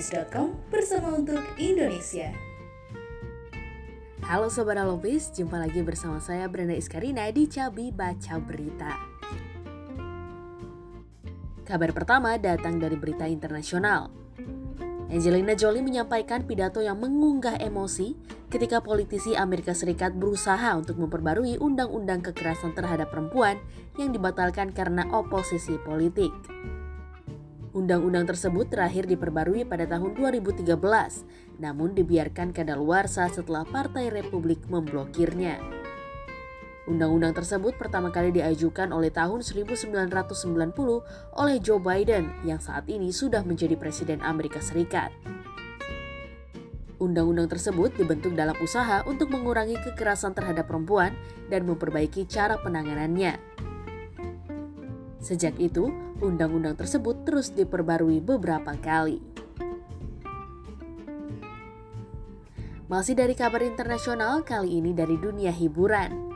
holopis.com bersama untuk Indonesia. Halo Sobat Holopis, jumpa lagi bersama saya Brenda Iskarina di Cabi Baca Berita. Kabar pertama datang dari berita internasional. Angelina Jolie menyampaikan pidato yang mengunggah emosi ketika politisi Amerika Serikat berusaha untuk memperbarui undang-undang kekerasan terhadap perempuan yang dibatalkan karena oposisi politik. Undang-undang tersebut terakhir diperbarui pada tahun 2013, namun dibiarkan kadaluarsa setelah Partai Republik memblokirnya. Undang-undang tersebut pertama kali diajukan oleh tahun 1990 oleh Joe Biden yang saat ini sudah menjadi Presiden Amerika Serikat. Undang-undang tersebut dibentuk dalam usaha untuk mengurangi kekerasan terhadap perempuan dan memperbaiki cara penanganannya. Sejak itu, undang-undang tersebut terus diperbarui beberapa kali. Masih dari kabar internasional, kali ini dari dunia hiburan.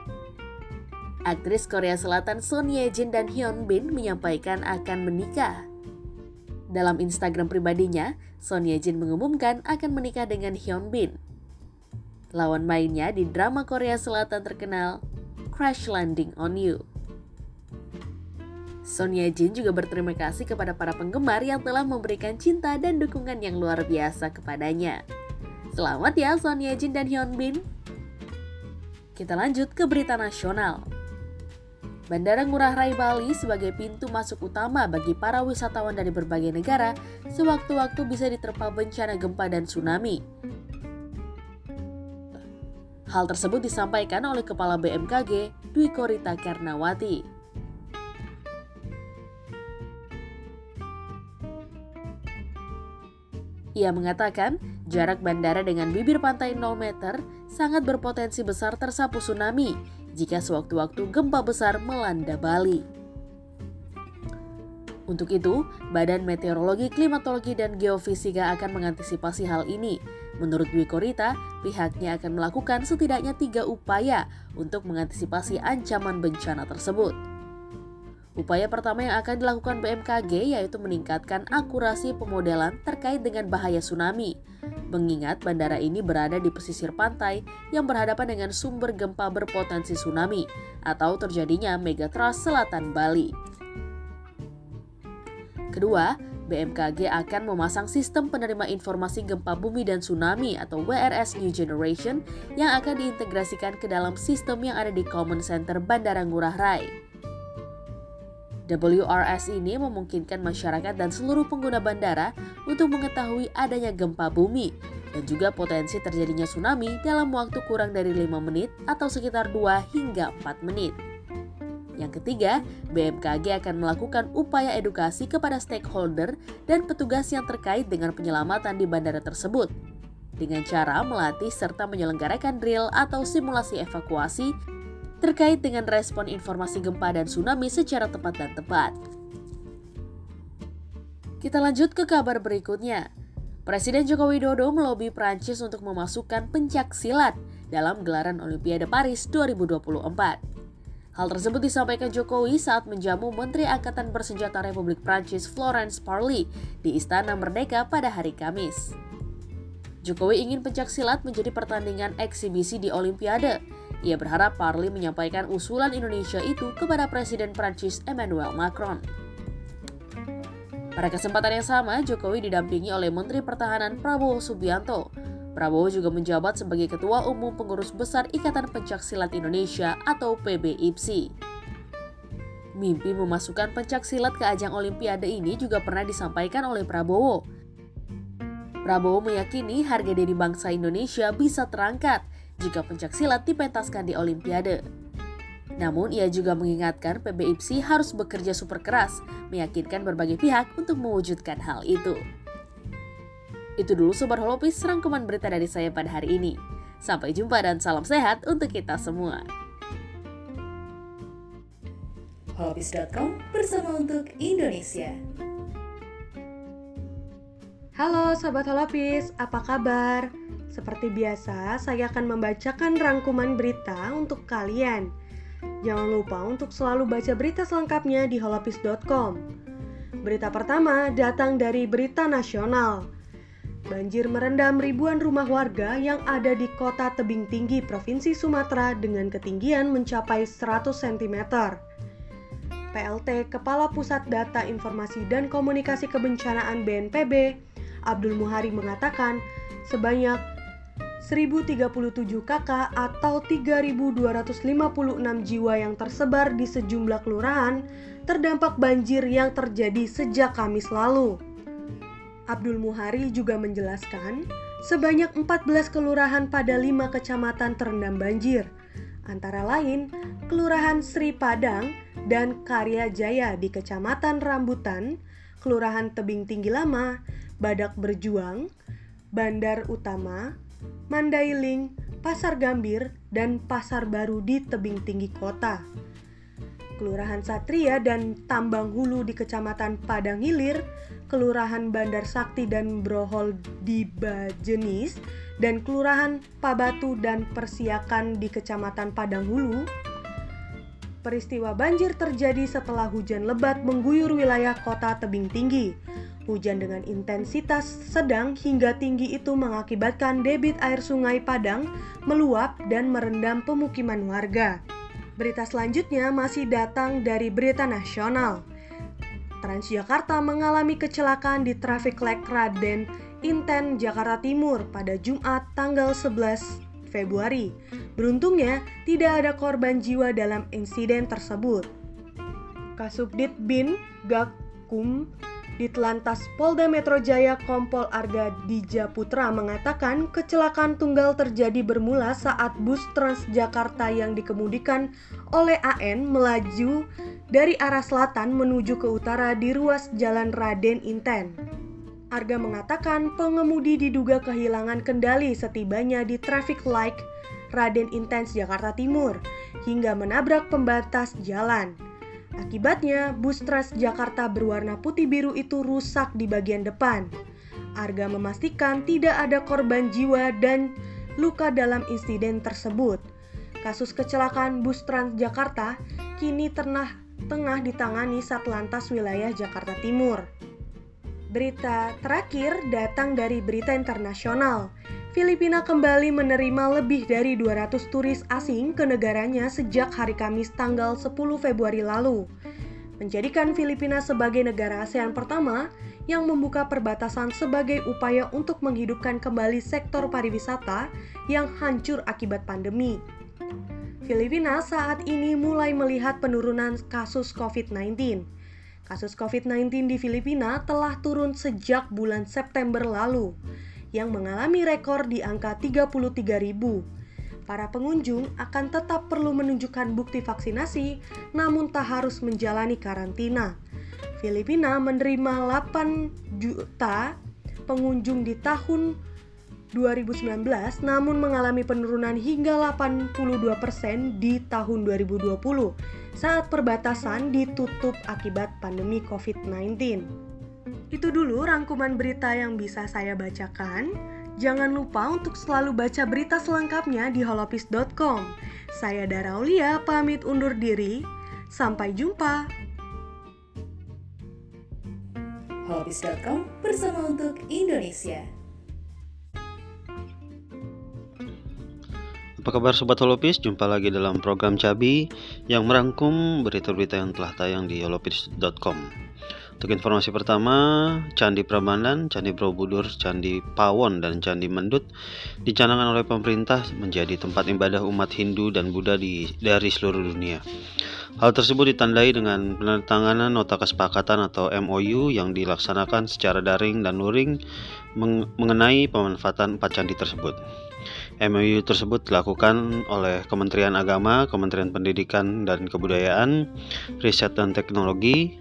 Aktris Korea Selatan Son Ye Jin dan Hyun Bin menyampaikan akan menikah. Dalam Instagram pribadinya, Son Ye Jin mengumumkan akan menikah dengan Hyun Bin. Lawan mainnya di drama Korea Selatan terkenal Crash Landing on You. Son Ye Jin juga berterima kasih kepada para penggemar yang telah memberikan cinta dan dukungan yang luar biasa kepadanya. Selamat ya Son Ye Jin dan Hyun Bin. Kita lanjut ke berita nasional. Bandara Ngurah Rai Bali sebagai pintu masuk utama bagi para wisatawan dari berbagai negara sewaktu-waktu bisa diterpa bencana gempa dan tsunami. Hal tersebut disampaikan oleh Kepala BMKG Dwi Korita Karnawati. Ia mengatakan, jarak bandara dengan bibir pantai 0 meter sangat berpotensi besar tersapu tsunami jika sewaktu-waktu gempa besar melanda Bali. Untuk itu, Badan Meteorologi, Klimatologi, dan Geofisika akan mengantisipasi hal ini. Menurut Dwi Korita, pihaknya akan melakukan setidaknya tiga upaya untuk mengantisipasi ancaman bencana tersebut. Upaya pertama yang akan dilakukan BMKG yaitu meningkatkan akurasi pemodelan terkait dengan bahaya tsunami. Mengingat bandara ini berada di pesisir pantai yang berhadapan dengan sumber gempa berpotensi tsunami atau terjadinya megatrust selatan Bali. Kedua, BMKG akan memasang sistem penerima informasi gempa bumi dan tsunami atau WRS New Generation yang akan diintegrasikan ke dalam sistem yang ada di Common Center Bandara Ngurah Rai. WRS ini memungkinkan masyarakat dan seluruh pengguna bandara untuk mengetahui adanya gempa bumi dan juga potensi terjadinya tsunami dalam waktu kurang dari 5 menit atau sekitar 2 hingga 4 menit. Yang ketiga, BMKG akan melakukan upaya edukasi kepada stakeholder dan petugas yang terkait dengan penyelamatan di bandara tersebut dengan cara melatih serta menyelenggarakan drill atau simulasi evakuasi terkait dengan respon informasi gempa dan tsunami secara tepat dan tepat. Kita lanjut ke kabar berikutnya. Presiden Joko Widodo melobi Prancis untuk memasukkan pencak silat dalam gelaran Olimpiade Paris 2024. Hal tersebut disampaikan Jokowi saat menjamu Menteri Angkatan Bersenjata Republik Prancis Florence Parly di Istana Merdeka pada hari Kamis. Jokowi ingin pencak silat menjadi pertandingan eksibisi di Olimpiade ia berharap Parli menyampaikan usulan Indonesia itu kepada Presiden Prancis Emmanuel Macron. Pada kesempatan yang sama, Jokowi didampingi oleh Menteri Pertahanan Prabowo Subianto. Prabowo juga menjabat sebagai Ketua Umum Pengurus Besar Ikatan Pencak Silat Indonesia atau PBIPSI. Mimpi memasukkan pencak silat ke ajang Olimpiade ini juga pernah disampaikan oleh Prabowo. Prabowo meyakini harga diri bangsa Indonesia bisa terangkat jika pencak silat dipentaskan di Olimpiade. Namun ia juga mengingatkan PBIPSI harus bekerja super keras, meyakinkan berbagai pihak untuk mewujudkan hal itu. Itu dulu Sobat Holopis rangkuman berita dari saya pada hari ini. Sampai jumpa dan salam sehat untuk kita semua. Holopis.com bersama untuk Indonesia. Halo Sobat Holopis, apa kabar? Seperti biasa, saya akan membacakan rangkuman berita untuk kalian. Jangan lupa untuk selalu baca berita selengkapnya di holopis.com. Berita pertama datang dari Berita Nasional. Banjir merendam ribuan rumah warga yang ada di kota tebing tinggi Provinsi Sumatera dengan ketinggian mencapai 100 cm. PLT Kepala Pusat Data Informasi dan Komunikasi Kebencanaan BNPB, Abdul Muhari mengatakan sebanyak 1037 kakak atau 3256 jiwa yang tersebar di sejumlah kelurahan terdampak banjir yang terjadi sejak Kamis lalu. Abdul Muhari juga menjelaskan, sebanyak 14 kelurahan pada 5 kecamatan terendam banjir, antara lain Kelurahan Sri Padang dan Karya Jaya di Kecamatan Rambutan, Kelurahan Tebing Tinggi Lama, Badak Berjuang, Bandar Utama, Mandailing, Pasar Gambir, dan Pasar Baru di Tebing Tinggi Kota. Kelurahan Satria dan Tambang Hulu di Kecamatan Padang Hilir, Kelurahan Bandar Sakti dan Brohol di Bajenis, dan Kelurahan Pabatu dan Persiakan di Kecamatan Padang Hulu. Peristiwa banjir terjadi setelah hujan lebat mengguyur wilayah kota tebing tinggi. Hujan dengan intensitas sedang hingga tinggi itu mengakibatkan debit air sungai Padang meluap dan merendam pemukiman warga. Berita selanjutnya masih datang dari berita nasional. Transjakarta mengalami kecelakaan di traffic light Raden Inten, Jakarta Timur pada Jumat tanggal 11 Februari. Beruntungnya, tidak ada korban jiwa dalam insiden tersebut. Kasubdit Bin Gakum Ditlantas Polda Metro Jaya Kompol Arga Dija Putra mengatakan kecelakaan tunggal terjadi bermula saat bus Transjakarta yang dikemudikan oleh AN melaju dari arah selatan menuju ke utara di ruas Jalan Raden Inten. Arga mengatakan pengemudi diduga kehilangan kendali setibanya di traffic light Raden Intens Jakarta Timur hingga menabrak pembatas jalan. Akibatnya, bus Transjakarta berwarna putih biru itu rusak di bagian depan. Arga memastikan tidak ada korban jiwa dan luka dalam insiden tersebut. Kasus kecelakaan bus Transjakarta kini tengah tengah ditangani Satlantas Wilayah Jakarta Timur. Berita terakhir datang dari berita internasional. Filipina kembali menerima lebih dari 200 turis asing ke negaranya sejak hari Kamis tanggal 10 Februari lalu. Menjadikan Filipina sebagai negara ASEAN pertama yang membuka perbatasan sebagai upaya untuk menghidupkan kembali sektor pariwisata yang hancur akibat pandemi. Filipina saat ini mulai melihat penurunan kasus COVID-19. Kasus COVID-19 di Filipina telah turun sejak bulan September lalu yang mengalami rekor di angka 33 ribu. Para pengunjung akan tetap perlu menunjukkan bukti vaksinasi, namun tak harus menjalani karantina. Filipina menerima 8 juta pengunjung di tahun 2019 namun mengalami penurunan hingga 82% di tahun 2020 saat perbatasan ditutup akibat pandemi COVID-19. Itu dulu rangkuman berita yang bisa saya bacakan. Jangan lupa untuk selalu baca berita selengkapnya di holopis.com. Saya Dara Aulia pamit undur diri. Sampai jumpa. Holopis.com bersama untuk Indonesia. Apa kabar Sobat Holopis? Jumpa lagi dalam program Cabi yang merangkum berita-berita yang telah tayang di holopis.com. Untuk informasi pertama, Candi Prambanan, Candi Borobudur, Candi Pawon, dan Candi Mendut dicanangkan oleh pemerintah menjadi tempat ibadah umat Hindu dan Buddha di, dari seluruh dunia. Hal tersebut ditandai dengan penandatanganan nota kesepakatan atau MOU yang dilaksanakan secara daring dan luring mengenai pemanfaatan empat candi tersebut. MOU tersebut dilakukan oleh Kementerian Agama, Kementerian Pendidikan dan Kebudayaan, Riset dan Teknologi,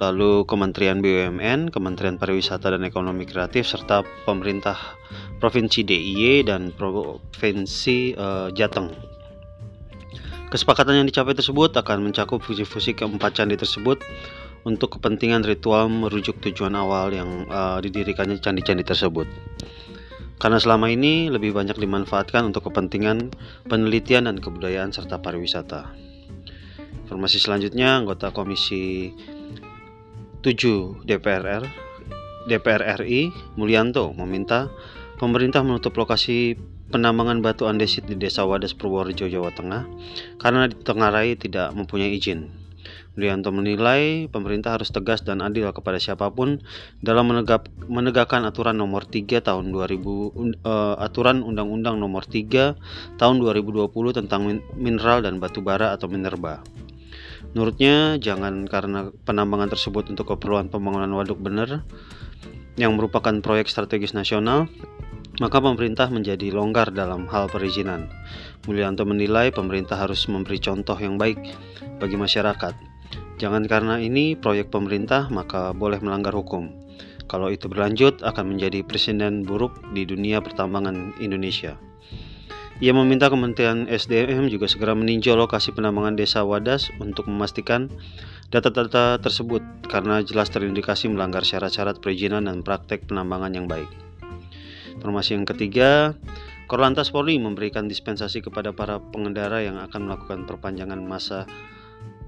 lalu Kementerian BUMN, Kementerian Pariwisata dan Ekonomi Kreatif, serta pemerintah Provinsi DIY dan Provinsi uh, Jateng. Kesepakatan yang dicapai tersebut akan mencakup fungsi-fungsi keempat candi tersebut untuk kepentingan ritual merujuk tujuan awal yang uh, didirikannya candi-candi tersebut. Karena selama ini lebih banyak dimanfaatkan untuk kepentingan penelitian dan kebudayaan serta pariwisata. Informasi selanjutnya, anggota Komisi 7 DPR DPR RI, Mulyanto, meminta pemerintah menutup lokasi penambangan batu andesit di Desa Wadas Purworejo, Jawa Tengah karena ditengarai tidak mempunyai izin. Mulyanto menilai pemerintah harus tegas dan adil kepada siapa pun dalam menegak, menegakkan aturan nomor 3 tahun 2000 uh, eh, aturan Undang-Undang nomor 3 tahun 2020 tentang mineral dan batu bara atau minerba. Menurutnya jangan karena penambangan tersebut untuk keperluan pembangunan waduk bener yang merupakan proyek strategis nasional maka pemerintah menjadi longgar dalam hal perizinan. Mulyanto menilai pemerintah harus memberi contoh yang baik bagi masyarakat Jangan karena ini proyek pemerintah maka boleh melanggar hukum. Kalau itu berlanjut akan menjadi presiden buruk di dunia pertambangan Indonesia. Ia meminta Kementerian SDM juga segera meninjau lokasi penambangan desa Wadas untuk memastikan data-data tersebut karena jelas terindikasi melanggar syarat-syarat perizinan dan praktek penambangan yang baik. Informasi yang ketiga, Korlantas Polri memberikan dispensasi kepada para pengendara yang akan melakukan perpanjangan masa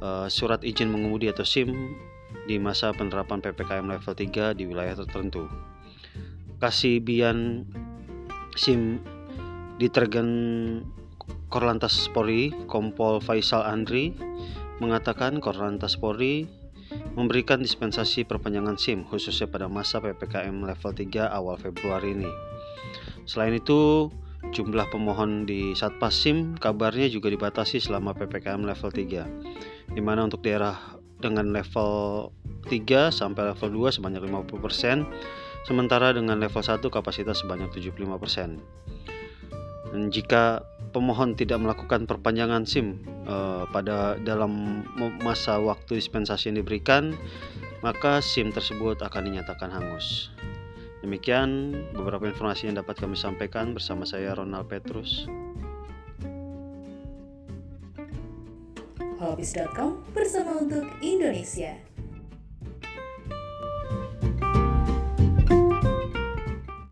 uh, surat izin mengemudi atau SIM di masa penerapan PPKM level 3 di wilayah tertentu. Kasibian SIM ditergen Korlantas Polri, Kompol Faisal Andri, mengatakan Korlantas Polri memberikan dispensasi perpanjangan SIM khususnya pada masa PPKM level 3 awal Februari ini. Selain itu, jumlah pemohon di Satpas SIM kabarnya juga dibatasi selama PPKM level 3 di mana untuk daerah dengan level 3 sampai level 2 sebanyak 50%, sementara dengan level 1 kapasitas sebanyak 75%. Dan jika pemohon tidak melakukan perpanjangan SIM eh, pada dalam masa waktu dispensasi yang diberikan, maka SIM tersebut akan dinyatakan hangus. Demikian beberapa informasi yang dapat kami sampaikan bersama saya Ronald Petrus. Hobbies.com bersama untuk Indonesia.